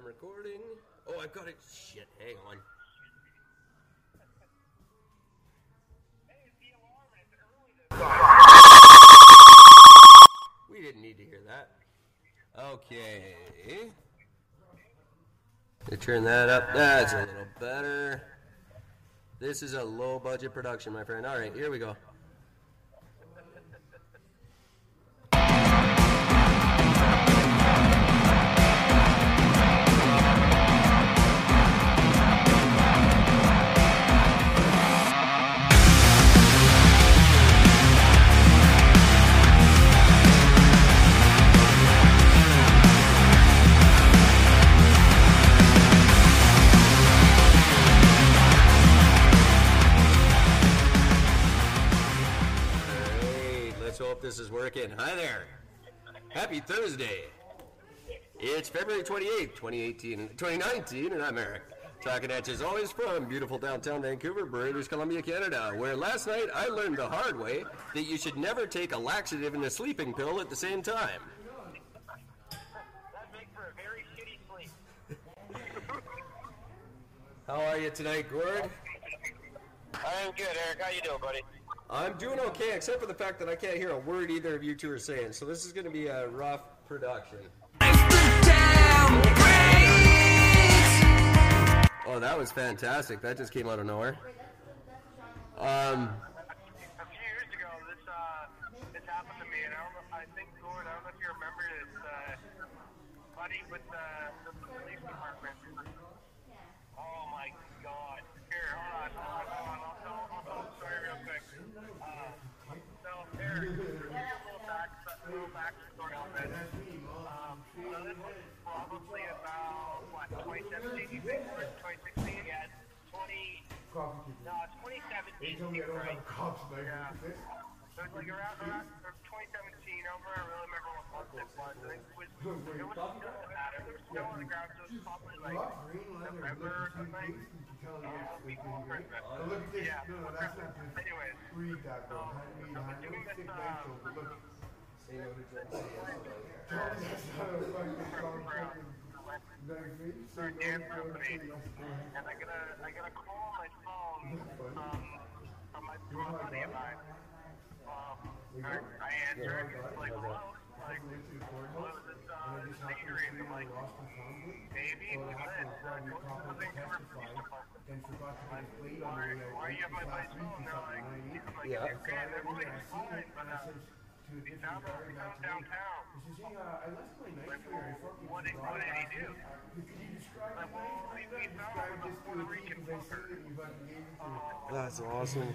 I'm recording. Oh, I've got it. Shit, hang on. We didn't need to hear that. Okay. To turn that up, that's a little better. This is a low budget production, my friend. All right, here we go. This is working. Hi there. Happy Thursday. It's February 28th, 2018, 2019, and I'm Eric. Talking at you as always from beautiful downtown Vancouver, British Columbia, Canada, where last night I learned the hard way that you should never take a laxative and a sleeping pill at the same time. That makes for a very shitty sleep. How are you tonight, Gord? I am good, Eric. How you doing, buddy? I'm doing okay, except for the fact that I can't hear a word either of you two are saying, so this is going to be a rough production. Oh, that was fantastic. That just came out of nowhere. Um, A few years ago, this uh, this happened to me, and I don't know. I think Gord, I don't know if you remember this, uh, buddy with uh, the police department. Oh my God! Here, hold on, hold on, hold on. I'll tell, I'll tell the story real quick. Uh, so Eric, give you a little back, a little backstory on this. Um, so this was probably about what 2017, you think, or 2016? Yeah, 20. No, it's 2017. seems right. Yeah. So it's like around, around or 2017. I don't really remember what month it was. I think it was. It was it doesn't matter. There was snow on the ground, so it was probably like November or something. Uh, before Christmas. Yeah. before Christmas. Anyways, so I've been doing this. Uh, for a dance company, and I get a I get a call on my phone um, from my from a buddy of mine. Um, I, I answer it. It's like, hello. Like, hello, is this uh, this is Adrian? I'm like, maybe who's this? To the Vancouver Police Department. I'm like, why, why are you on my buddy's phone? They're like, I'm like, Yeah. okay, everything's fine, but uh, these sound are down downtown. Like, well, what did what did he do? Like, well, we, we found a Puerto Rican fucker. that's awesome.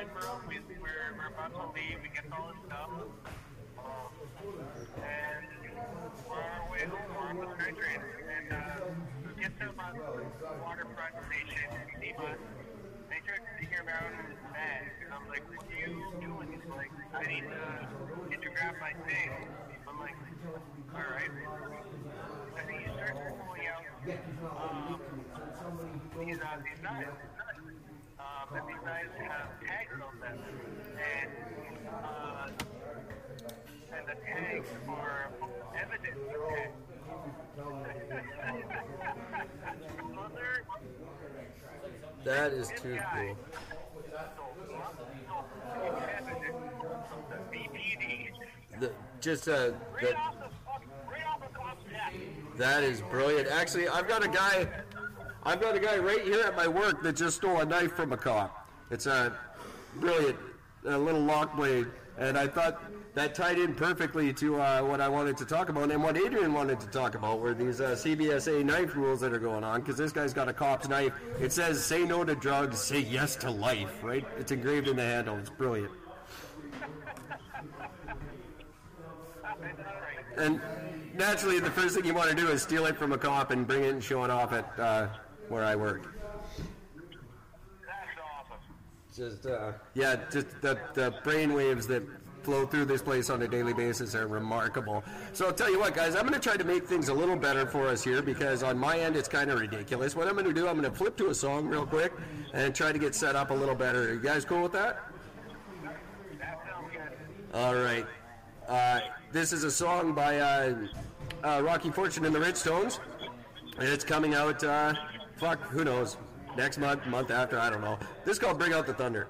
it's time. We, we're, we're about to leave. We get all this stuff. Um, and we're on our way home. We're on the train. And, uh, get to about waterfront station. Nima, they start digging around in his bag. And I'm like, what are you doing? He's like, I need to to grab my thing. I'm like, alright. And he starts pulling out, um, these, uh, these knives. And these knives have tags on them. And, uh, and the tags are evidence tags. That is too cool. The, just uh, the, that is brilliant. Actually, I've got a guy. I've got a guy right here at my work that just stole a knife from a cop. It's a brilliant, a little lock blade, and I thought that tied in perfectly to uh, what I wanted to talk about and what Adrian wanted to talk about were these uh, CBSA knife rules that are going on. Because this guy's got a cop's knife. It says, "Say no to drugs, say yes to life." Right? It's engraved in the handle. It's brilliant. and naturally, the first thing you want to do is steal it from a cop and bring it and show it off at uh, where I work. That's awesome. Just uh, yeah, just the the brain waves that flow through this place on a daily basis are remarkable. So I'll tell you what, guys, I'm going to try to make things a little better for us here because on my end it's kind of ridiculous. What I'm going to do, I'm going to flip to a song real quick and try to get set up a little better. Are you guys cool with that? That sounds good. All right. Uh, this is a song by uh, uh, Rocky Fortune and the Richtones, and it's coming out. Fuck, who knows? Next month, month after, I don't know. This is called "Bring Out the Thunder."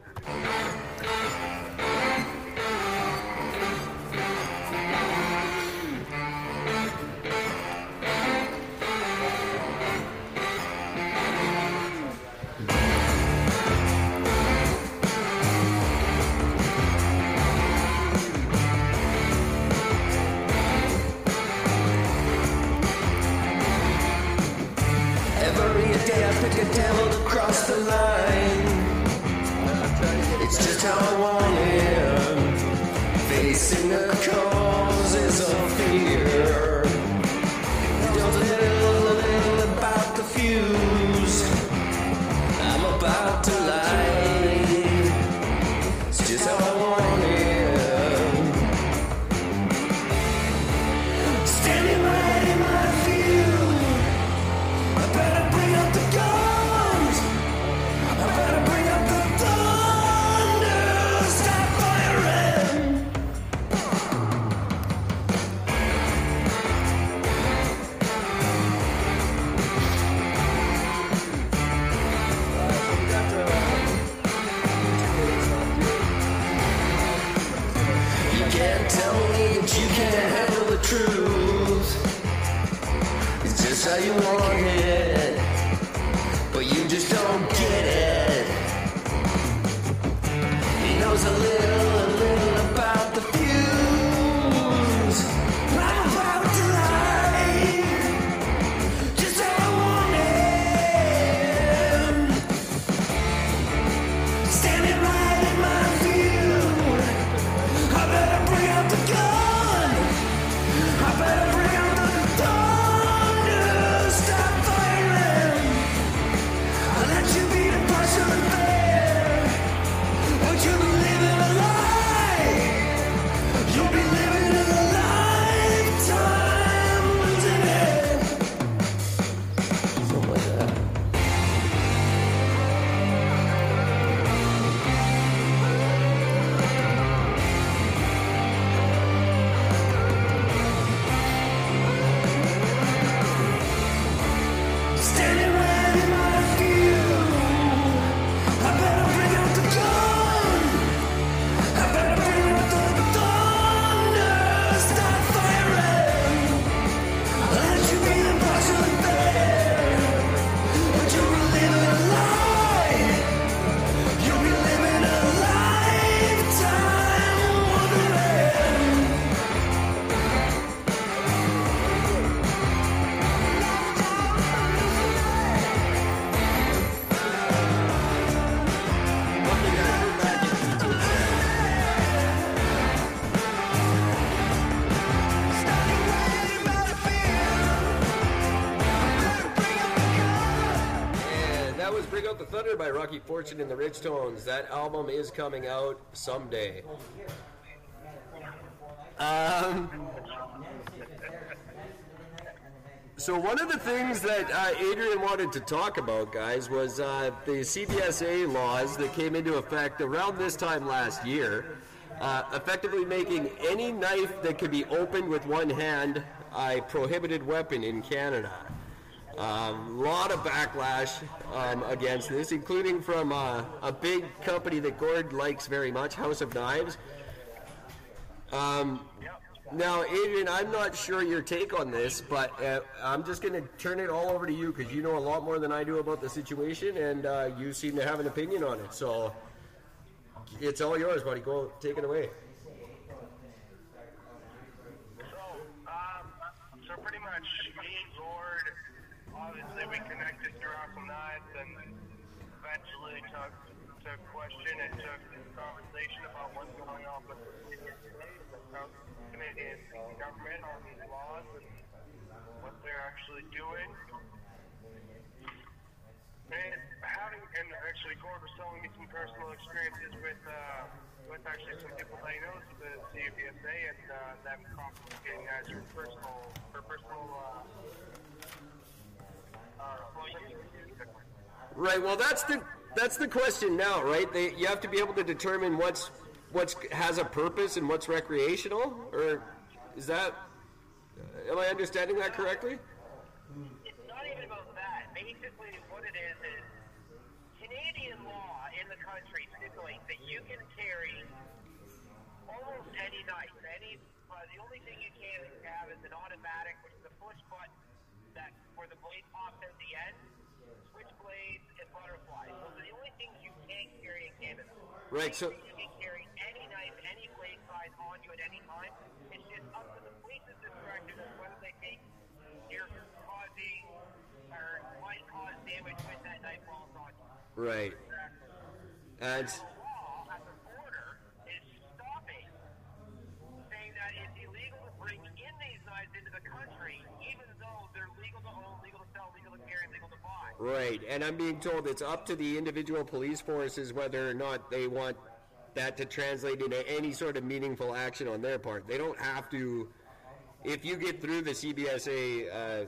Facing the causes of fear. Fortune in the Richtones. That album is coming out someday. Um, so one of the things that uh, Adrian wanted to talk about, guys, was uh, the CBSA laws that came into effect around this time last year, uh, effectively making any knife that could be opened with one hand a prohibited weapon in Canada. A um, lot of backlash um, against this, including from uh, a big company that Gord likes very much, House of Knives. Um, now, Adrian, I'm not sure your take on this, but uh, I'm just going to turn it all over to you because you know a lot more than I do about the situation, and uh, you seem to have an opinion on it. So it's all yours, buddy. Go take it away. So, um, so pretty much me and Gord, obviously we connected through Awesome Knives and eventually took, took question and took conversation about what's going on with the city today. That's how in the government on these laws and what they're actually doing. And having, and actually Gord was telling me some personal experiences with, uh, with actually some people the CBSA and uh, them guys for personal, for personal, uh, uh. Right. Well, that's the that's the question now, right? They, you have to be able to determine what's what's has a purpose and what's recreational, or is that? Am I understanding that correctly? It's not even about that. Basically, what it is is Canadian law in the country stipulates that you can carry almost any knife. Any, uh, the only thing you can't have is an automatic, which is a push button that where the blade pops at the end, switchblades and butterflies. Those are the only things you can't carry in Canada. Right, so- Right. And The law at the border is stopping, saying that it's illegal to bring in these knives into the country, even though they're legal to own, legal to sell, legal to carry, and legal to buy. right, and I'm being told it's up to the individual police forces whether or not they want that to translate into any sort of meaningful action on their part. They don't have to. If you get through the CBSA, uh,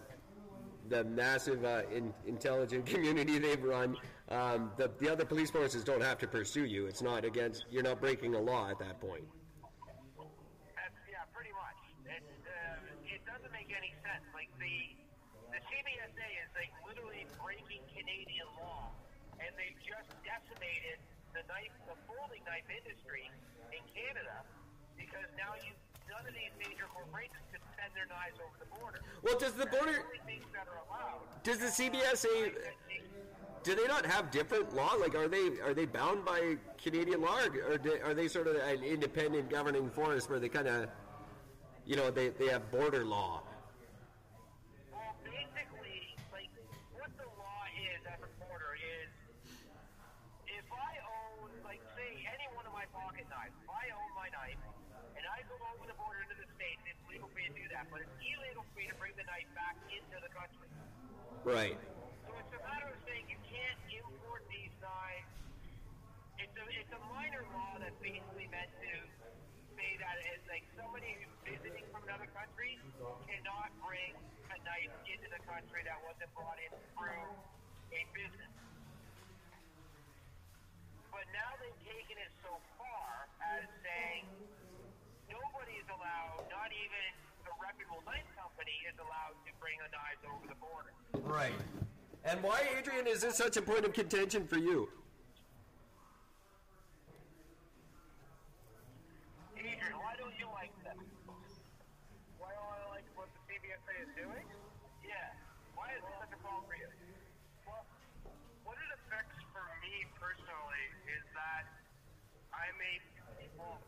the massive uh, in, intelligent community they've run, um, the, the other police forces don't have to pursue you. It's not against. You're not breaking a law at that point. That's, yeah, pretty much. It, uh, it doesn't make any sense. Like the the CBSA is like literally breaking Canadian law, and they've just decimated the knife, the folding knife industry in Canada, because now you none of these major corporations can send their knives over the border. Well, does the border? things that are allowed. Does the CBSA? Do they not have different law? Like, are they are they bound by Canadian law, or, do- are they sort of an independent governing force where they kind of, you know, they, they have border law? Well, basically, like what the law is at the border is, if I own, like, say, any one of my pocket knives, if I own my knife and I go over the border into the states, it's legal for me to do that, but it's illegal for me to bring the knife back into the country. Right. So it's a matter of saying you can't import these knives. It's a, it's a minor law that's basically meant to say that it's like somebody who's visiting from another country cannot bring a knife into the country that wasn't brought in through a business. But now they've taken it so far as saying nobody is allowed, not even a reputable knife company is allowed to bring a knife over the border. Right. And why, Adrian, is this such a point of contention for you? Adrian, why don't you like them? Why don't I like what the CBSA is doing? Yeah. Why is it such a problem for you? Well, what it affects for me personally is that I'm a well,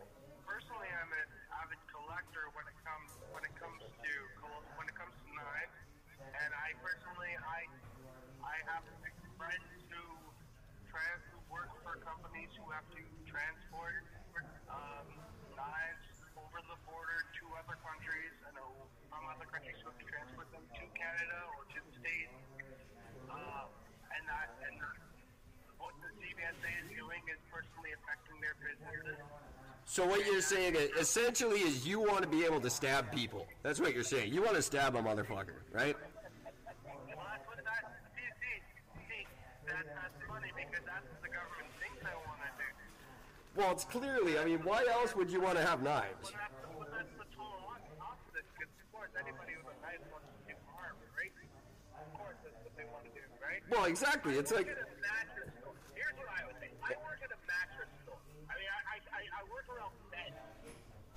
personally I'm an avid collector when it comes when it comes to col- when it comes to knives, and I personally I I have friends who trans who work for companies who have to transport um, knives over the border to other countries. I know from other countries who have to transport them to Canada or to the States. Um, and that and what the CBSA is doing is personally affecting their businesses. So what you're saying essentially is you want to be able to stab people. That's what you're saying. You want to stab a motherfucker, right? Well, that's what that, see, see, see, that, that's funny because that's what the government thinks I want to do. Well, it's clearly. I mean, why else would you want to have knives? But that's, but that's the total opposite because, of course, anybody with a knife wants to do harm, right? Of course, that's what they want to do, right? Well, exactly. It's like work at a mattress store. Here's what I would say. I work at a mattress store. I mean, I, I, I, I work around beds.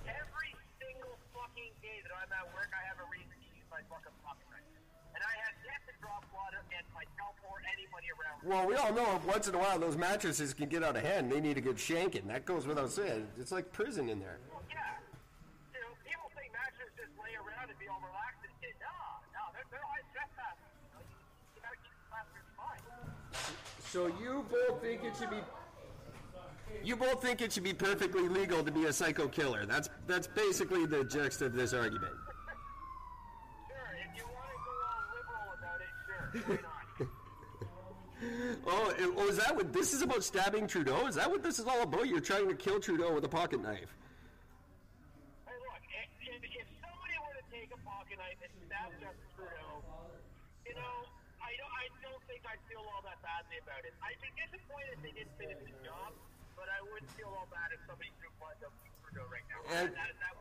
Every single fucking day that I'm at work, I have a reason to use my fucking pocket knife. And I have yet to drop water and myself or anybody around. Well, we all know once in a while those mattresses can get out of hand. They need a good shanking. That goes without saying. It's like prison in there. Well, yeah. You know, people think mattresses just lay around and be all relaxed and shit. No, no, they're, they're high stress passes. You, know, you, you gotta keep the mattress fine. So you both think it should be You both think it should be perfectly legal to be a psycho killer. That's that's basically the gist of this argument. Sure, if you want to go all liberal about it, sure, why not? Oh, it, oh, is that what this is about? Stabbing Trudeau? Is that what this is all about? You're trying to kill Trudeau with a pocket knife. Hey, look, if, if, if somebody were to take a pocket knife and stab Justin Trudeau, you know, I don't, I don't think I'd feel all that badly about it. I'd be disappointed they didn't finish the job, but I wouldn't feel all bad if somebody threw blood up Trudeau right now. And- that, that.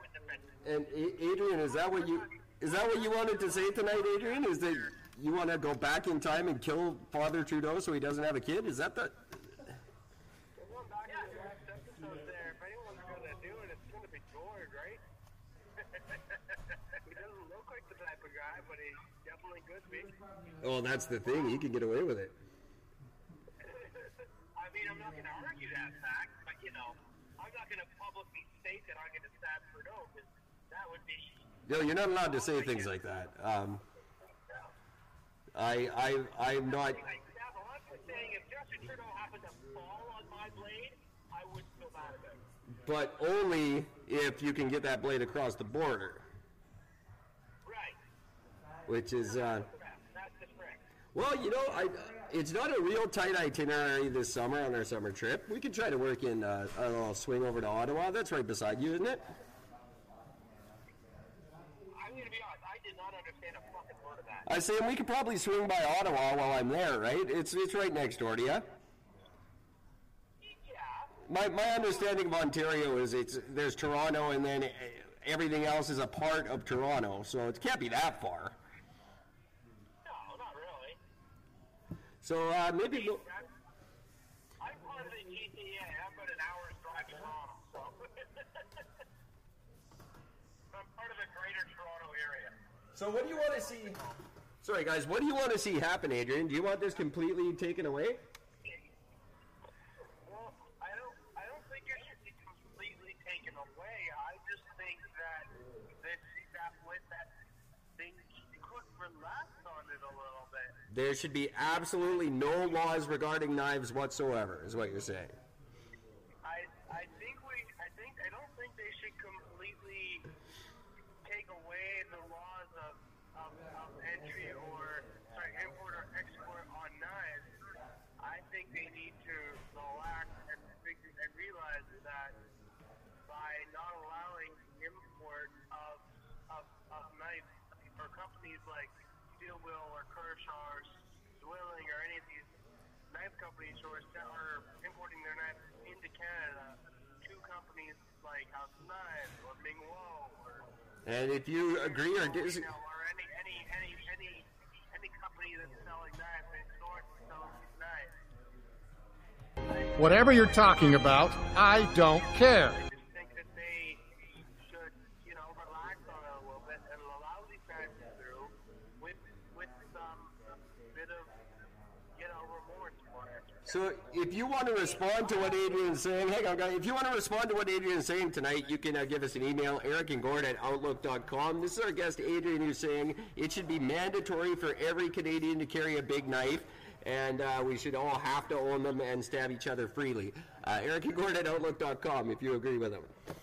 And Adrian, is that what you is that what you wanted to say tonight, Adrian? Is that you want to go back in time and kill Father Trudeau so he doesn't have a kid? Is that the? Well, back to the last episode there, if anyone's gonna do it, it's gonna be George, right? he doesn't look like the type of guy, but he definitely could be. Oh, that's the thing. He can get away with it. I mean, I'm not going to argue that fact, but you know, I'm not going to publicly state that I'm going to stab Trudeau because that would be. No, you're not allowed to say things like that. Um, I I I'm not. I stab. I'm just saying, if Justin Trudeau happened to fall on my blade, I wouldn't feel bad about it. But only if you can get that blade across the border, Right. which is. Uh, That's the trick. Well, you know, I, it's not a real tight itinerary this summer on our summer trip. We could try to work in uh, a little swing over to Ottawa. That's right beside you, isn't it? I'm going to be honest. I did not understand a fucking word of. I say we could probably swing by Ottawa while I'm there, right? It's it's right next door to you. Yeah. My my understanding of Ontario is it's there's Toronto and then everything else is a part of Toronto, so it can't be that far. No, not really. So uh, maybe. we'll- I'm, I'm part of the GTA. I'm about an hour's drive to Toronto, so I'm part of the Greater Toronto area. So what do you want to see? Sorry, guys. What do you want to see happen, Adrian? Do you want this completely taken away? Well, I don't, I don't think it should be completely taken away. I just think that this, that with that thing could relax on it a little bit. There should be absolutely no laws regarding knives whatsoever, is what you're saying. I, I think we, I think, I don't think they should completely take away the laws of, of, of entry or, sorry, import or export on knives. I think they need to relax and figure and realize that by not allowing import of, of, of knives for companies like Steel Will or Kershaw or Zwilling or any of these knife companies who are, sell- are importing their knives into Canada to companies like House of Knives or Ming Wo or And if you agree or you know, or any any any any any company that's selling knives and stores that sells knives. Whatever you're talking about, I don't care. I just think that they should, you know, relax on it a little bit and allow these guys through with with some bit of, you know, remorse for it. So if you want to respond to what Adrian's saying, hang on, guys. If you want to respond to what Adrian's saying tonight, you can uh, give us an email, Eric and Gord at Outlook.com. This is our guest, Adrian, who's saying it should be mandatory for every Canadian to carry a big knife, and uh, we should all have to own them and stab each other freely. Uh, Eric and Gord at Outlook.com if you agree with him. See,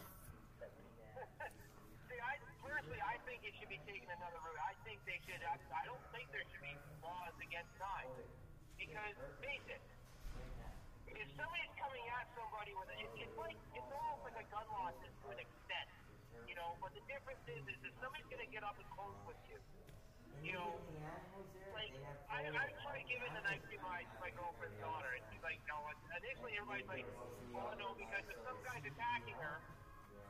I personally, I think it should be taken another route. I think they should. I, I don't think there should be laws against knives because, face it, if somebody's coming at somebody with a, it, it's like it's almost like a gun law to to an extent, you know. But the difference is, is if somebody's gonna get up and close with you, you know, like I, I tried giving the knife to my to my girlfriend's daughter, and she's like, no. And initially, everybody's like, oh no, because if some guy's attacking her.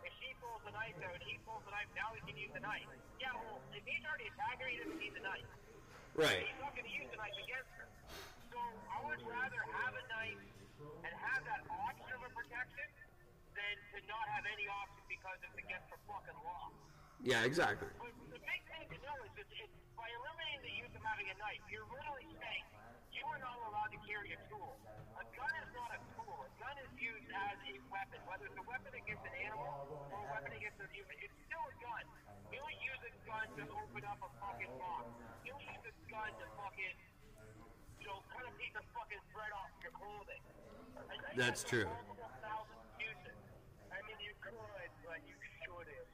If she pulls the knife out, he pulls the knife, now he can use the knife. Yeah, well, if he's already attacking her, he doesn't need the knife. Right. He's not going to use the knife against her. So I would rather have a knife and have that option of a protection than to not have any option because it's against the fucking law. Yeah, exactly. But the big thing to know is that by eliminating the use of having a knife, you're literally saying you are not allowed to carry a tool. A gun is not a tool. A gun is used as a weapon. Whether it's a weapon against an animal or a weapon against a human, it's still a gun. You don't use a gun to open up a fucking box. You don't use a gun to fucking, you know, fucking thread off your clothing. Like, That's true. I mean, you could, but you shouldn't.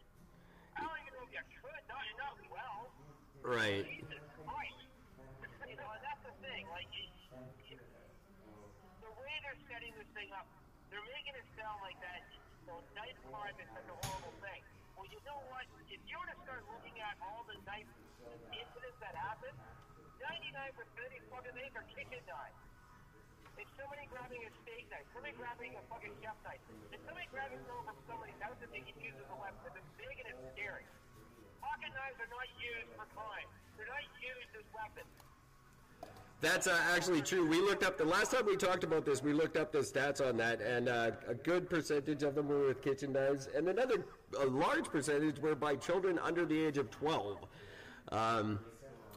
I don't even know if you could. Not well. Right. Jesus Christ. you know, that's the thing. Like, the way they're setting this thing up, they're making it sound like that. You know, knife crime is such a horrible thing. Well, you know what? If you were to start looking at all the knife incidents that happened, 99% of these fucking things are kitchen knives. It's somebody grabbing a steak knife, somebody grabbing a fucking chef knife, it's somebody grabbing something from somebody's house that they can use as a weapon. It's big and it's scary. Pocket knives are not used for crime. They're not used as weapons. That's uh, actually true. We looked up the last time we talked about this. We looked up the stats on that, and uh, a good percentage of them were with kitchen knives, and another a large percentage were by children under the age of twelve. Um,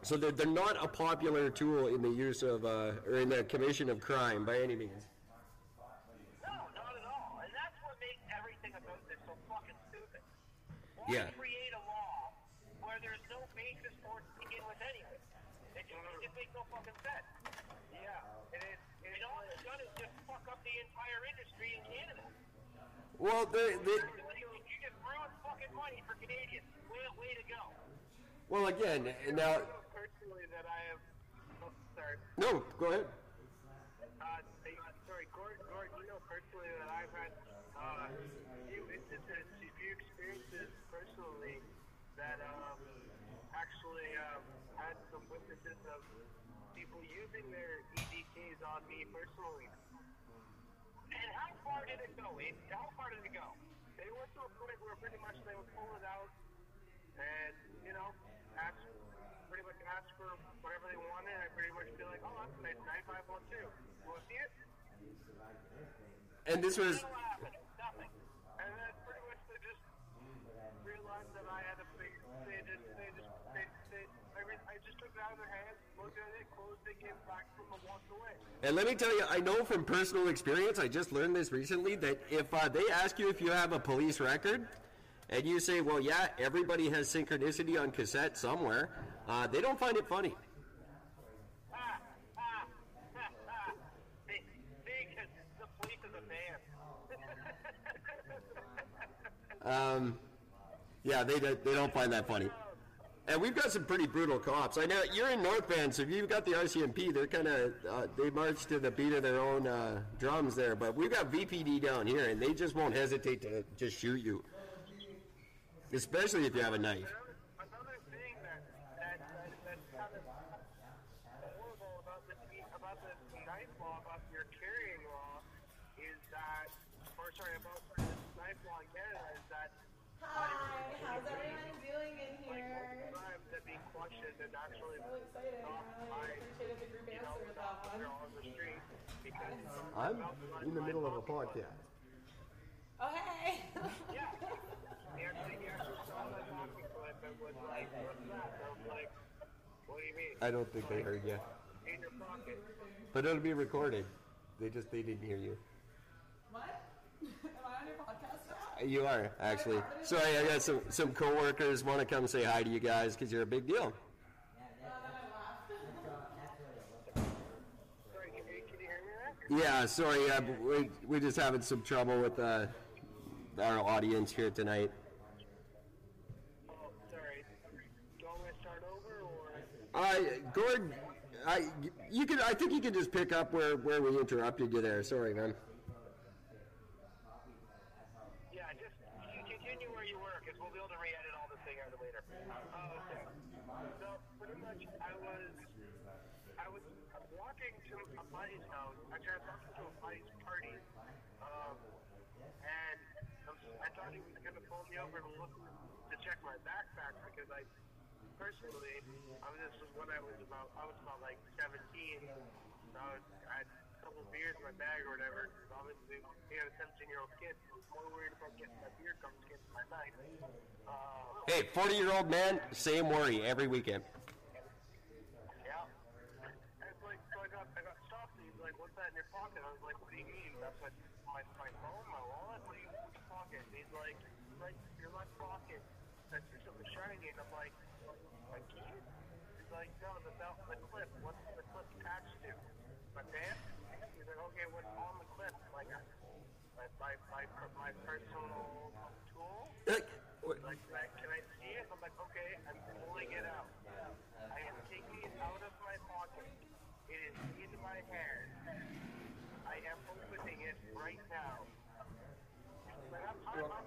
so they're, they're not a popular tool in the use of uh, or in the commission of crime by any means. No, not at all. And that's what makes everything about this so fucking stupid. Why Yeah. create a law where there's no basis for it to begin with anyway? It just, it just makes no fucking sense. Yeah. And, it, and all it's done is just fuck up the entire industry in Canada. Well, they, they, You you just ruined fucking money for Canadians. Way, way to go. well again now. Personally, that I have. Oh, sorry. No, go ahead. Uh, sorry, Gord, Gord, you know personally that I've had uh, few instances, a few experiences personally that um, actually um, had some witnesses of people using their EDKs on me personally. And how far did it go? It, how far did it go? They went to a point where pretty much they would pull it out and, you know, ask, pretty much ask for whatever they wanted. I pretty much feel like, oh, that's a nice 9512. You want to see it? And this was Nothing. Nothing. And then pretty much they just realized that I had a big, they just, they just, they, they, I, mean, I just took it out of their hands, looked at it, closed it, came back from and walked away. And let me tell you, I know from personal experience, I just learned this recently, that if uh, they ask you if you have a police record, and you say, well, yeah, everybody has synchronicity on cassette somewhere, uh, they don't find it funny. Um, yeah, they, don't- they don't find that funny. And we've got some pretty brutal cops. I know you're in North Bend, so if you've got the RCMP, they're kind of uh, they march to the beat of their own uh, drums there. But we've got VPD down here, and they just won't hesitate to just shoot you, especially if you have a knife. Another, another thing that, that, that, that's kind of horrible about this, about this knife law, about your carrying law, is that, or sorry, about this knife law in Canada, is that Hi, how's everyone doing in here? multiple times that being questioned and actually So excited. stopped I by, appreciated the group you know, answer with that stopped one. there on the street because I'm in the middle of a podcast. Oh, hey. Yeah. He actually, he actually saw my talking clip and was like, what's that? And I was like, what do you mean? I don't think they heard you, In your pocket. but it'll be recorded. They just they didn't hear you. what? Am I on your podcast now? You are actually. Sorry, I got some some coworkers want to come say hi to you guys because you're a big deal. Then I laughed. Sorry, can you, can you hear me there? Yeah, sorry, uh, we we just having some trouble with uh, our audience here tonight. Oh, sorry. Do you want me to start over Uh, Gord, I you can I think you can just pick up where where we interrupted you there. Sorry, man. Yeah, just continue where you were because we'll be able to re-edit all this thing later. Oh, okay. So pretty much, I was I was walking to a I was walking to a party, um, and I, thought he was going to pull me over and look to check my backpack because I personally, I was this was when I was about I was about like 17. So I, was, I had a couple beers in my bag or whatever. Obviously, being a 17 year old kid, I was more worried about getting my beer against my knife. Uh, Hey, 40 year old man, same worry every weekend. yeah. And it's like, so I got, I got stopped and he's like, what's that in your pocket? I was like, what do you mean? That's my, my, my phone, my wallet? What do you, which pocket? And he's like, like, your left pocket. See something shiny and I'm like, my keys? He's like, no, that's out on the clip. What's the clip attached to? My dad? He's like, okay, what's on the clip? Like, my, my, my, my personal tool? Like, like, like, can I see it? I'm like, okay, I'm pulling it out. I am taking it out of my pocket. It is in my hand. I am opening it right now. But I'm, I'm, I'm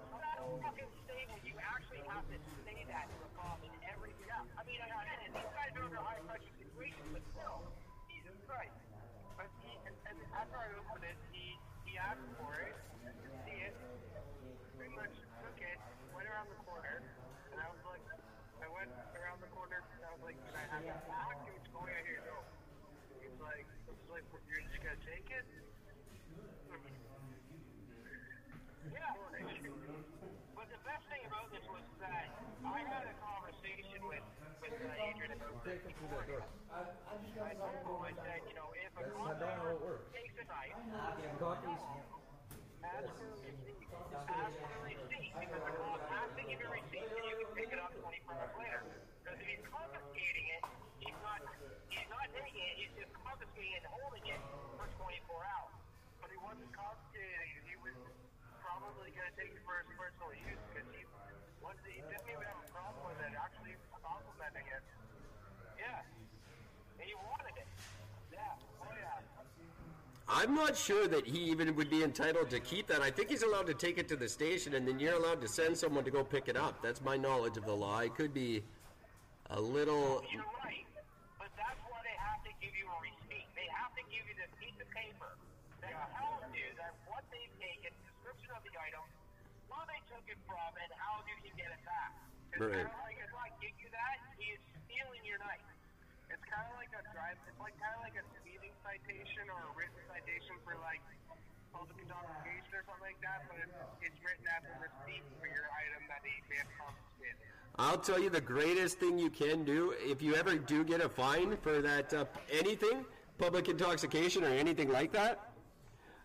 still, Jesus Christ. But he, and, I opened it, he, he asked for it, I see it, pretty much took it, went around the corner, and I was like, I went around the corner, and I was like, I have that back? Was going, I hear no. He's like, he's like, you're just gonna take it? Yeah. But the best thing about this was that I had a conversation with, with uh, Adrian about this before. I told him, I said, you know, if a cop takes a knife, ask for a Ask for a receipt, because the cop has to give you a receipt so you can pick it up 24 hours later. Because if he's confiscating it, he's not, he's not taking it, he's just confiscating and holding it for 24 hours. But he wasn't confiscating he was probably going to take it for his personal use because he, once he didn't even have a problem with it, actually complimenting it. Yeah. And he wanted it. Yeah. Oh, yeah. I'm not sure that he even would be entitled to keep that. I think he's allowed to take it to the station, and then you're allowed to send someone to go pick it up. That's my knowledge of the law. It could be a little. You're right. But that's why they have to give you a receipt. They have to give you this piece of paper that tells you that what they've taken, description of the item, where they took it from, and how you can get it back. It's Right. kind of like if I give you that, he is stealing your knife. It's kind of like a drive. It's like kind of like a speeding citation or a written citation for like public intoxication or something like that. But it's, it's written as a receipt for your item that confiscated. I'll tell you the greatest thing you can do if you ever do get a fine for that uh, anything, public intoxication or anything like that.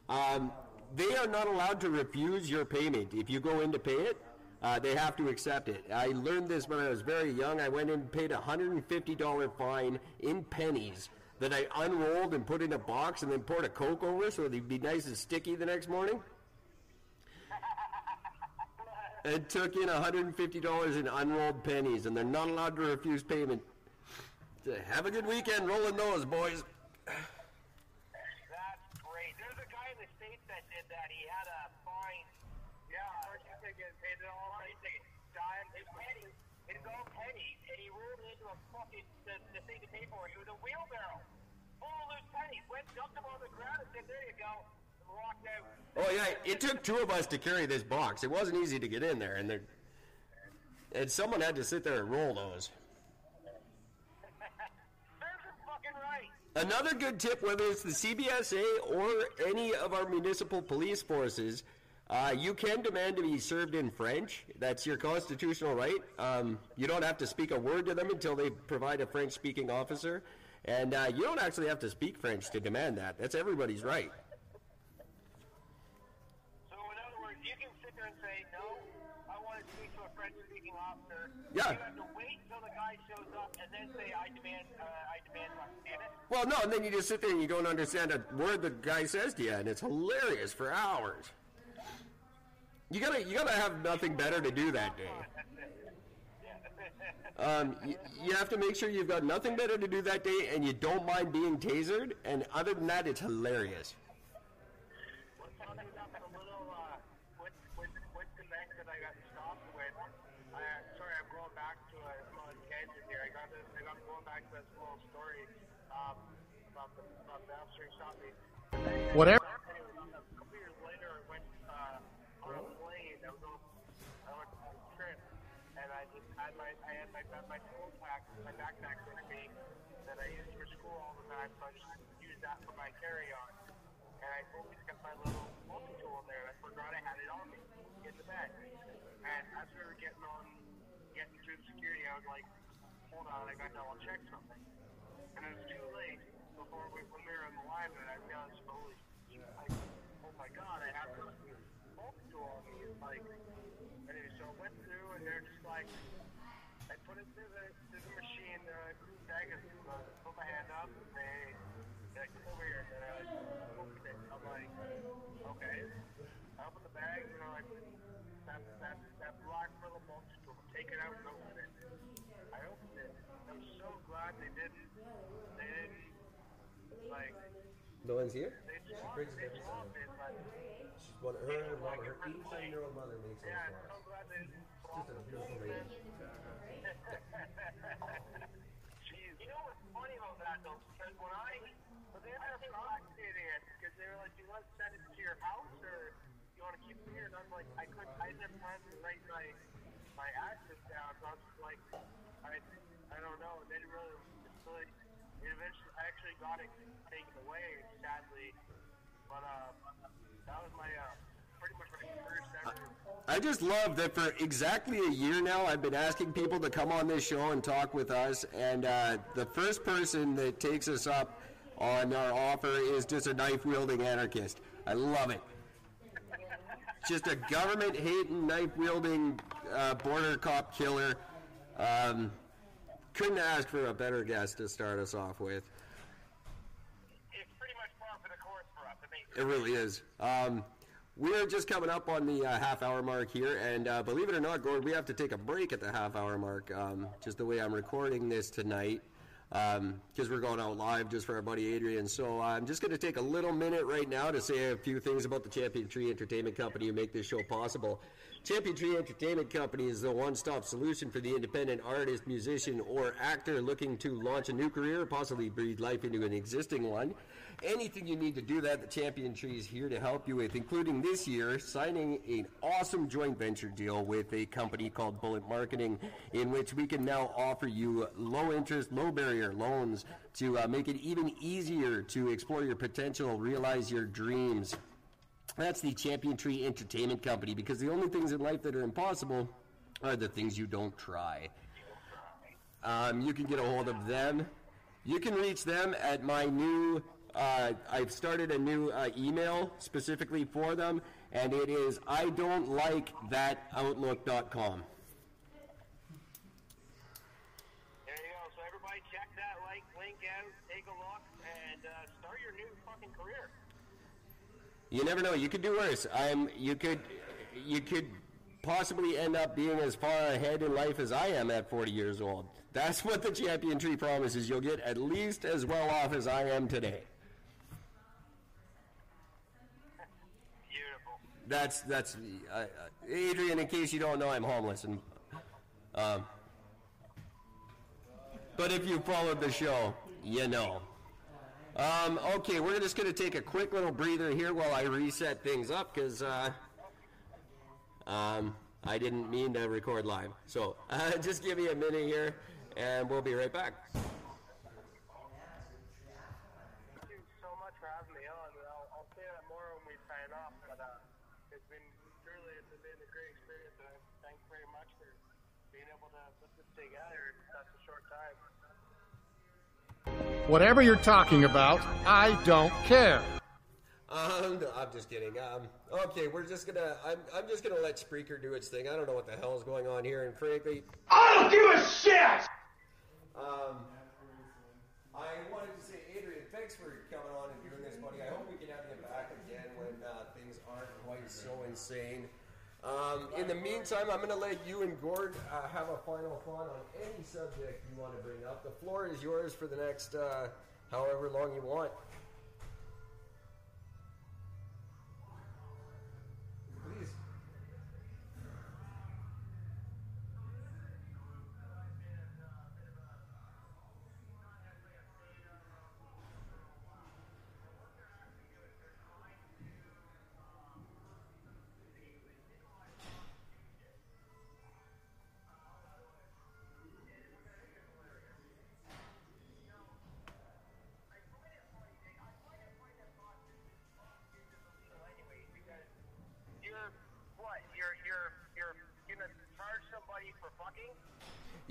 Um, they are not allowed to refuse your payment. If you go in to pay it, uh, they have to accept it. I learned this when I was very young. I went in and paid a $150 fine in pennies that I unrolled and put in a box and then poured a Coke over so they'd be nice and sticky the next morning. and took in $150 in unrolled pennies, and they're not allowed to refuse payment. Have a good weekend rolling those, boys. That's great. There's a guy in the States that did that. He had a fine. Yeah, first you think it paid it all right. Dime, his pennies, his own pennies, and he rolled it into a fucking, the, the thing to pay for it. It was a wheelbarrow full of loose pennies. Went, them on the ground and said, there you go. Walked out. Oh yeah, it took two of us to carry this box. It wasn't easy to get in there, and there, and someone had to sit there and roll those. Him. Another good tip, whether it's the CBSA or any of our municipal police forces, uh, you can demand to be served in French. That's your constitutional right. Um, you don't have to speak a word to them until they provide a French-speaking officer, and uh, you don't actually have to speak French to demand that. That's everybody's right. So in other words, you can sit there and say, no, I want to speak to a French-speaking officer. Yeah. You have to wait until the guy shows up and then say, I demand, uh, I demand understand it. Well, no, and then you just sit there and you don't understand a word the guy says to you, and it's hilarious for hours. You gotta, you gotta have nothing better to do that day. Um, you, you have to make sure you've got nothing better to do that day, and you don't mind being tasered. And other than that, it's hilarious. I had my, my phone pack, my backpack with me that I use for school all the time, so I just used that for my carry-on. And I always kept my little multi-tool in there. I forgot I had it on me in the bag. And as we were getting on, getting through the security, I was like, hold on, I got to double check something. And it was too late before we, when we were in the and I realized, holy, like, oh my god, I have this multi-tool on me. Like, anyway, so I went through, and they're just like, put it through the, through the machine, they're like, bag it, uh, put my hand up, and they, they're come over here, and I opened it. I'm like, okay. I opened the bag, and I'm like, that, that, that black little multi-tool, take it out and open it. I opened it. I'm so glad they didn't, they didn't, like, The one's here. they swapped, they swapped it, but one, her mother, her 87 year old mother makes Yeah, those I'm so laws. Just a beautiful lady. Jeez. You know what's funny about that though? Because when I when they were prosecuting it, because they were like, "Do you want to send it to your house or you want to keep it here?" And I'm like, I couldn't. I didn't have to write my my down. So I was just like, I I don't know. They didn't really. It eventually, I actually got it taken away, sadly. But uh, that was my uh. I just love that for exactly a year now, I've been asking people to come on this show and talk with us, and uh, the first person that takes us up on our offer is just a knife wielding anarchist. I love it. Just a government hating, knife wielding uh, border cop killer. Um, couldn't ask for a better guest to start us off with. It's pretty much par for the course for us. It really is. Um, we're just coming up on the uh, half hour mark here, and uh, believe it or not, Gord, we have to take a break at the half hour mark. Um, just the way I'm recording this tonight, Um, because we're going out live just for our buddy Adrian. So I'm just going to take a little minute right now to say a few things about the Champion Tree Entertainment Company who make this show possible. Champion Tree Entertainment Company is the one-stop solution for the independent artist, musician, or actor looking to launch a new career, possibly breathe life into an existing one. Anything you need to do that, the Champion Tree is here to help you with, including this year signing an awesome joint venture deal with a company called Bullet Marketing, in which we can now offer you low interest, low barrier loans to uh, make it even easier to explore your potential, realize your dreams. That's the Champion Tree Entertainment Company because the only things in life that are impossible are the things you don't try. Um, you can get a hold of them. You can reach them at my new. Uh, I've started a new uh, email specifically for them, and it is I don't like that outlook.com. there you go. So everybody, check that like link out, take a look, and uh, start your new fucking career. You never know. You could do worse. I'm. You could. You could possibly end up being as far ahead in life as I am at 40 years old. That's what the Champion Tree promises. You'll get at least as well off as I am today. That's that's uh, Adrian. In case you don't know, I'm homeless, and um, but if you followed the show, you know. Um, okay, we're just going to take a quick little breather here while I reset things up because uh, um, I didn't mean to record live. So uh, just give me a minute here, and we'll be right back. Thank you so much for having me on. and I'll, I'll say that more when we sign off, but uh, it's been truly it's been a great experience. And thanks very much for being able to put this together in such a short time. Whatever you're talking about, I don't care. Um, no, I'm just kidding. Um, okay, we're just gonna. I'm, I'm just gonna let Spreaker do its thing. I don't know what the hell is going on here, and frankly, I don't give a shit! um, I wanted to say, Adrian, thanks for coming on and doing this, buddy. I hope we can have you back again when uh, things aren't quite so insane. Um, in the meantime, I'm gonna let you and Gord uh, have a final thought on any subject you want to bring up. The floor is yours for the next uh, however long you want.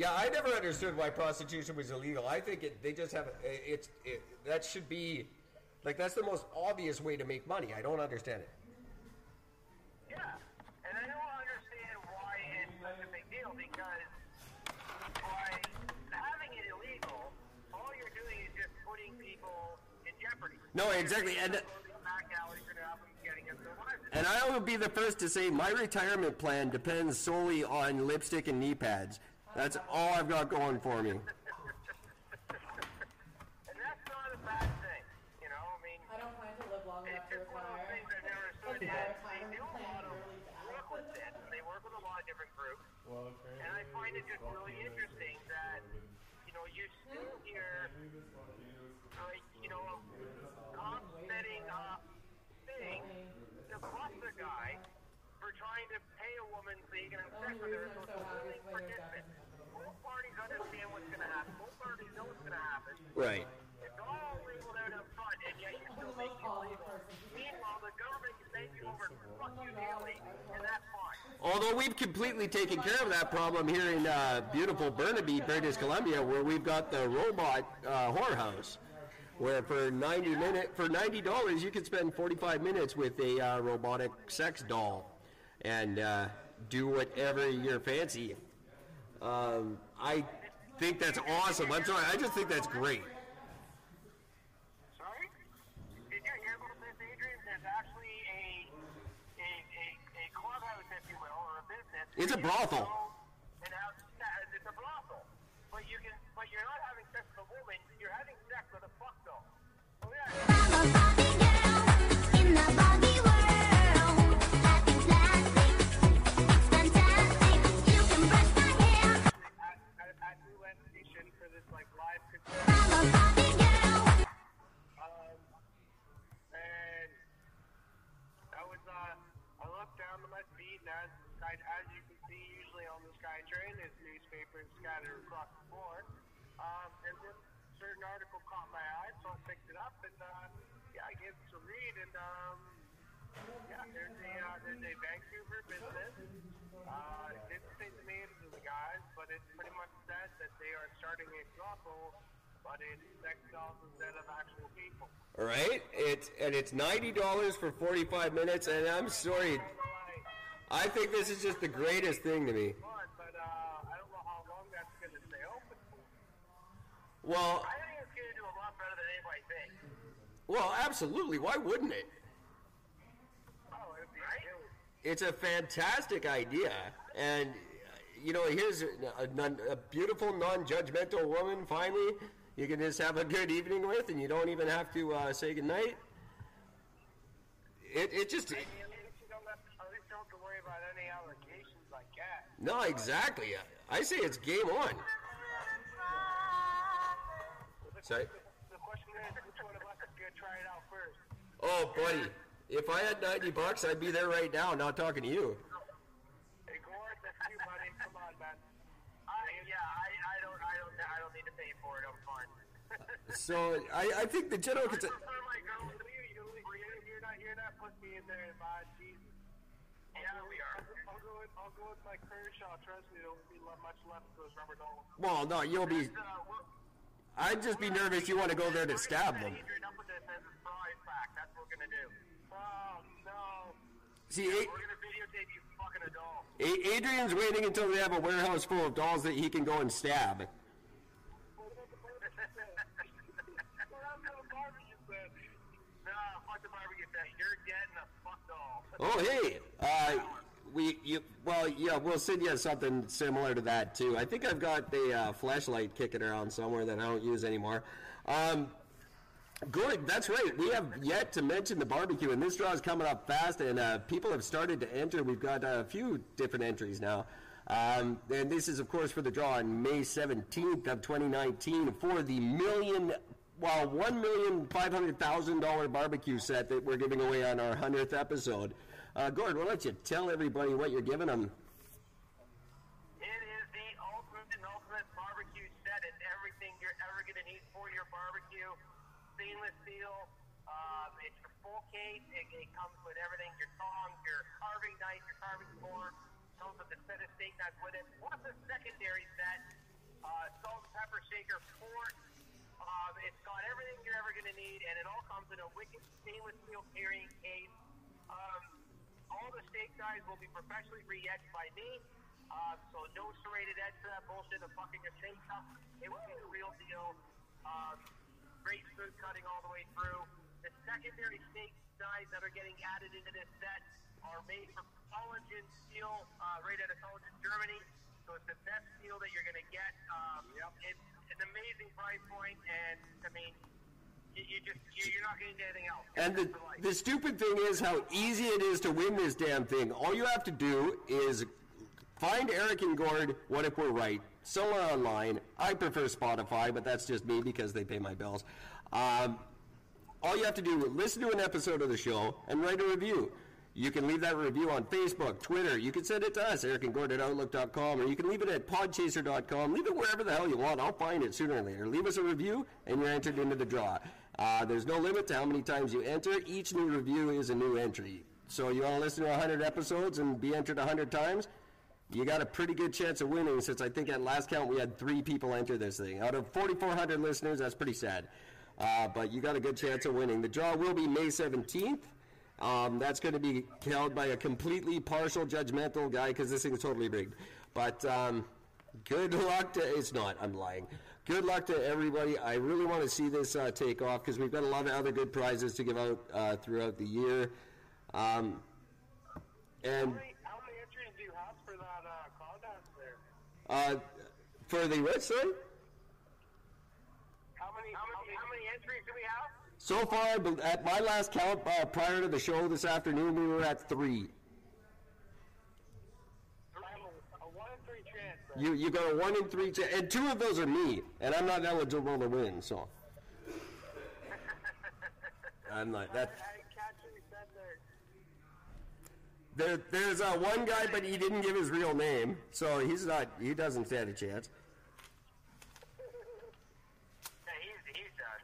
Yeah, I never understood why prostitution was illegal. I think it, they just have it, it's it, that should be like that's the most obvious way to make money. I don't understand it. Yeah, and I don't understand why it's such a big deal because by having it illegal, all you're doing is just putting people in jeopardy. No, exactly, and back alley you're gonna have them getting into their lives. and I will be the first to say my retirement plan depends solely on lipstick and knee pads. That's all I've got going for me. And that's not a bad thing, you know. I mean, I don't plan to live long it's enough to just one of retire. those things I never As understood my yet. retirement different groups. And I find it just really interesting that, you know, you still hear, like, you know, cop setting up thing to bust a guy for trying to pay a woman so you can have sex oh, with her so it's a willing participant. Both parties understand what's going to happen. Both parties know what's going to happen. Right. It's all labeled out up front, and yet you still make legal. Meanwhile, the government can you over fuck you daily, and that's fine. Although we've completely taken care of that problem here in uh, beautiful Burnaby, British Columbia, where we've got the robot uh, whorehouse, where for ninety minute for ninety dollars you can spend forty five minutes with a uh, robotic sex doll, and uh, do whatever you're fancy. Um, I think that's awesome. I'm sorry, I just think that's great. Sorry? Did you hear about this, Adrian? There's actually a a, a, a clubhouse, if you will, or a business. It's a where you can brothel. And have, it's a brothel. But you can, but you're not having sex with a woman. You're having sex with a fuck doll. Oh yeah. I'm a Barbie girl in the Barbie world. SkyTrain, there's newspapers scattered across the floor. Um, and this certain article caught my eye, so I picked it up, and, uh, yeah, I gave it a read, and, um, yeah, there's a, uh, there's a Vancouver business. Uh, it didn't say the names of the guys, but it pretty much said that they are starting a brothel, but it's sex dolls instead of actual people. All right, it's and it's ninety dollars for forty five minutes, and I'm sorry, I don't know why I think this is just the greatest thing to me. it's fun, but uh, I don't know how long that's going to stay open for. Well, I think it's going to do a lot better than anybody thinks. well, absolutely. Why wouldn't it? Oh, it'd be right? It's a fantastic idea, and uh, you know, here's a, a, non- a beautiful, non-judgmental woman. Finally, you can just have a good evening with, and you don't even have to uh, say goodnight. It, it just I mean, at least you don't have at least you don't have to worry about any allegations like that. no, exactly. I say it's game on. The, Sorry? the question is, which one of us is going to try it out first? Oh, buddy, if I had ninety bucks, I'd be there right now, not talking to you. Hey, Gord, that's you, buddy. Come on, man. I, yeah, I, I don't, I don't, I don't need to pay for it. I'm fine. So I, I think the general. I Cons- prefer my girl to you. You know, you're, you're not, you're not putting me in there, man. Jesus. Yeah, we are. I'll go with, I'll go with my Kershaw. Trust me, there won't be much left of those rubber dolls. well, no, you'll be. Uh, we'll, I'd just be nervous. You want to go there to stab them. Adrian up with this as a surprise fact. That's what we're gonna do. Oh. See, videotape you fucking a doll. A- Adrian's waiting until they have a warehouse full of dolls that he can go and stab. well, that's how barbecue said. Nah, fuck the barbecue set. You're getting a fuck doll. Oh, hey, uh, we you well yeah we'll send you something similar to that too. I think I've got the uh, flashlight kicking around somewhere that I don't use anymore. Um, good, that's right. We have yet to mention the barbecue, and this draw is coming up fast, and uh, people have started to enter. We've got a few different entries now. Um, and this is, of course, for the draw on May 17th of 2019 for the million, well, one million five hundred thousand dollar barbecue set that we're giving away on our hundredth episode. Uh, Gord, why don't you tell everybody what you're giving them? It is the ultimate and ultimate barbecue set. It's everything you're ever going to need for your barbecue. Stainless steel. Um, it's your full case. It, it comes with everything: your tongs, your carving knife, your carving board. Comes with the set of steak knives with it. Plus a secondary set: uh, salt and pepper shaker, fork. Um, it's got everything you're ever going to need, and it all comes in a wicked stainless steel carrying case. Um, all the steak knives will be professionally re-etched by me. Um, so no serrated edge to that bullshit of fucking a steak cup. It will be the real deal. Um, great smooth cutting all the way through. The secondary steak knives that are getting added into this set are made from collagen steel, uh, right out of collagen, Germany. So it's the best steel that you're going to get. Um, It's an amazing price point, and I mean, you, you just you, you're not getting anything else. And the, the stupid thing is how easy it is to win this damn thing. All you have to do is find Eric and Gord. What if we're right? Somewhere online. I prefer Spotify, but that's just me because they pay my bills. Um, all you have to do is listen to an episode of the show and write a review. You can leave that review on Facebook, Twitter. You can send it to us, Eric and Gord at Outlook.com, or you can leave it at podchaser.com. Leave it wherever the hell you want. I'll find it sooner or later. Leave us a review, and you're entered into the draw. Uh, there's no limit to how many times you enter. Each new review is a new entry. So you want to listen to 100 episodes and be entered 100 times? You got a pretty good chance of winning since I think at last count we had three people enter this thing. Out of 4,400 listeners, that's pretty sad. Uh, but you got a good chance of winning. The draw will be May 17th. Um, that's going to be held by a completely partial, judgmental guy because this thing is totally rigged. But um, good luck to. It's not. I'm lying. Good luck to everybody. I really want to see this uh, take off because we've got a lot of other good prizes to give out uh, throughout the year. Um, and How many, how many entries do you have for that uh, contest there? uh, for the sorry? How many, how many, how many entries do we have? So far, at my last count uh, prior to the show this afternoon, we were at three. I have a, a one in three chance. There. You you got a one in three, ch- and two of those are me, and I'm not eligible to win. So I'm not. That I didn't catch what you said there. there, there's uh, one guy, but he didn't give his real name, so he's not. He doesn't stand a chance. He's, he's done.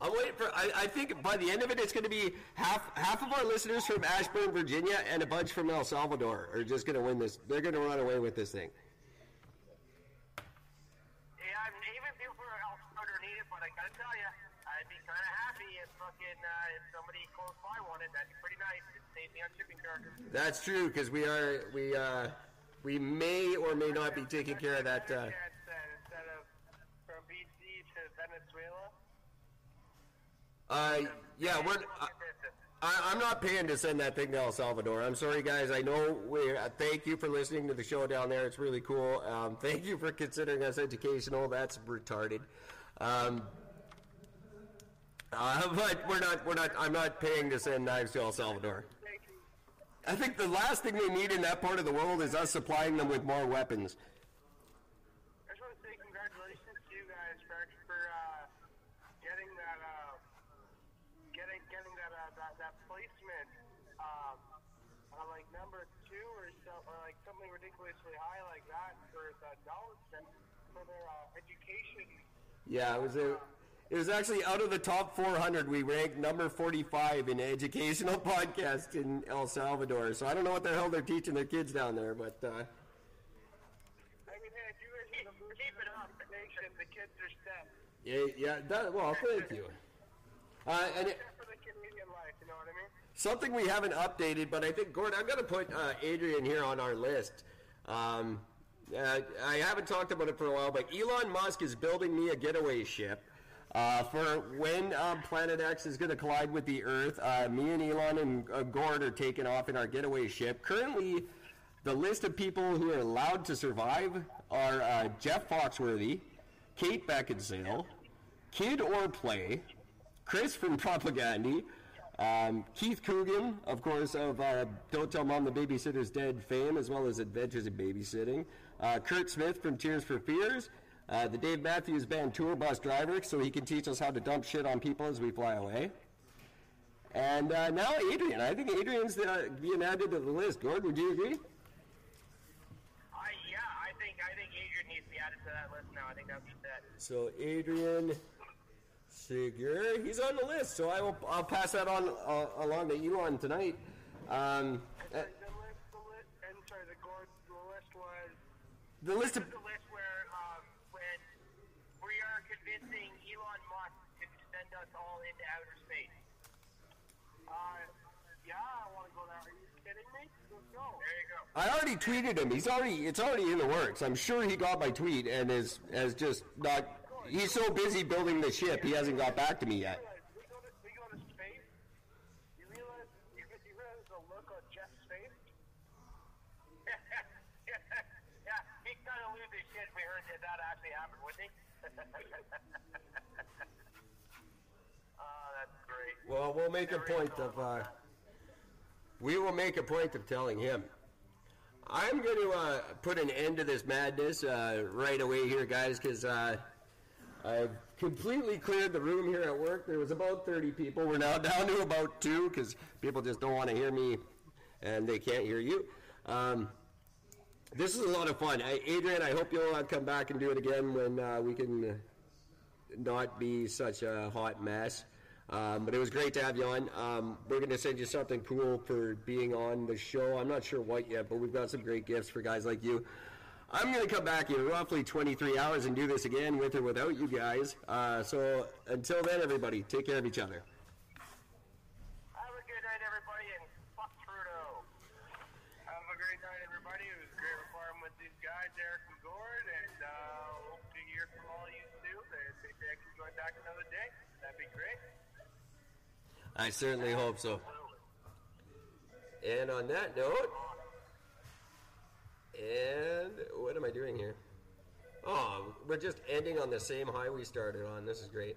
I'm waiting for. I, I think by the end of it, it's going to be half half of our listeners from Ashburn, Virginia, and a bunch from El Salvador are just going to win this. They're going to run away with this thing. Yeah, I'm even people from El It, but I gotta tell you, I'd be kind of happy if fucking uh, if somebody close by wanted. That'd be pretty nice. It'd save me on shipping charges. That's true because we are we uh, we may or may not be taking care of that. Uh, that instead of from BC to Venezuela. uh, yeah, we're. Uh, I, I'm not paying to send that thing to El Salvador. I'm sorry, guys. I know we. Uh, thank you for listening to the show down there. It's really cool. Um, thank you for considering us educational. That's retarded. Um, uh, but we're not. We're not. I'm not paying to send knives to El Salvador. I think the last thing they need in that part of the world is us supplying them with more weapons. I just want to say congratulations to you guys for uh, getting that uh, getting getting that uh, that, that placement um, like number two or something ridiculously high like that for the knowledge for their education. Yeah, it was a. It was actually out of the top 400. We ranked number 45 in educational podcast in El Salvador. So I don't know what the hell they're teaching their kids down there, but uh, I mean, hey, if you guys keep, keep it up, nation, the kids are set. yeah, yeah. That, well, thank you. Uh, and it, Set for the Canadian life, you know I mean? something we haven't updated, but I think Gordon, I'm going to put uh, Adrian here on our list. Um, uh, I haven't talked about it for a while, but Elon Musk is building me a getaway ship. Uh, for when um, Planet X is going to collide with the Earth, uh, me and Elon and uh, Gord are taking off in our getaway ship. Currently, the list of people who are allowed to survive are uh, Jeff Foxworthy, Kate Beckinsale, Kid 'n Play, Chris from Propagandy, um, Keith Coogan, of course, of uh, Don't Tell Mom the Babysitter's Dead fame, as well as Adventures in Babysitting, uh, Kurt Smith from Tears for Fears, uh, the Dave Matthews Band tour bus driver, so he can teach us how to dump shit on people as we fly away. And uh, now Adrian. I think Adrian's uh, being added to the list. Gord, would you agree? I yeah, I think I think Adrian needs to be added to that list now. I think that'd be set. So Adrian Seger, he's on the list. So I will. I'll pass that on uh, along to Elon tonight. Um, uh, The list, the list, and sorry, the, Gord, the list was the list of the list where um, when we are convincing Elon Musk to send us all into outer space. Uh, yeah, I want to go there. Are you kidding me? Let's go. There you go. I already tweeted him. He's already. It's already in the works. I'm sure he got my tweet and is has just not. He's so busy building the ship, he hasn't got back to me yet. We go to, we go to space. You realize, you, you realize the look on Jeff's face? yeah, he'd kind of lose his shit if we heard that that actually happened, wouldn't he? oh, that's great. Well, we'll make a point of. Uh, we will make a point of telling him. I'm going to uh, put an end to this madness uh, right away here, guys, because uh, I've completely cleared the room here at work. There was about 30 people. We're now down to about two because people just don't want to hear me and they can't hear you. Um, this is a lot of fun. I, Adrian, I hope you'll uh, come back and do it again when uh, we can not be such a hot mess. Um, but it was great to have you on. Um, we're going to send you something cool for being on the show. I'm not sure what yet, but we've got some great gifts for guys like you. I'm going to come back in roughly 23 hours and do this again with or without you guys. Uh, so until then, everybody, take care of each other. I certainly hope so. And on that note, and what am I doing here? Oh, we're just ending on the same high we started on. This is great.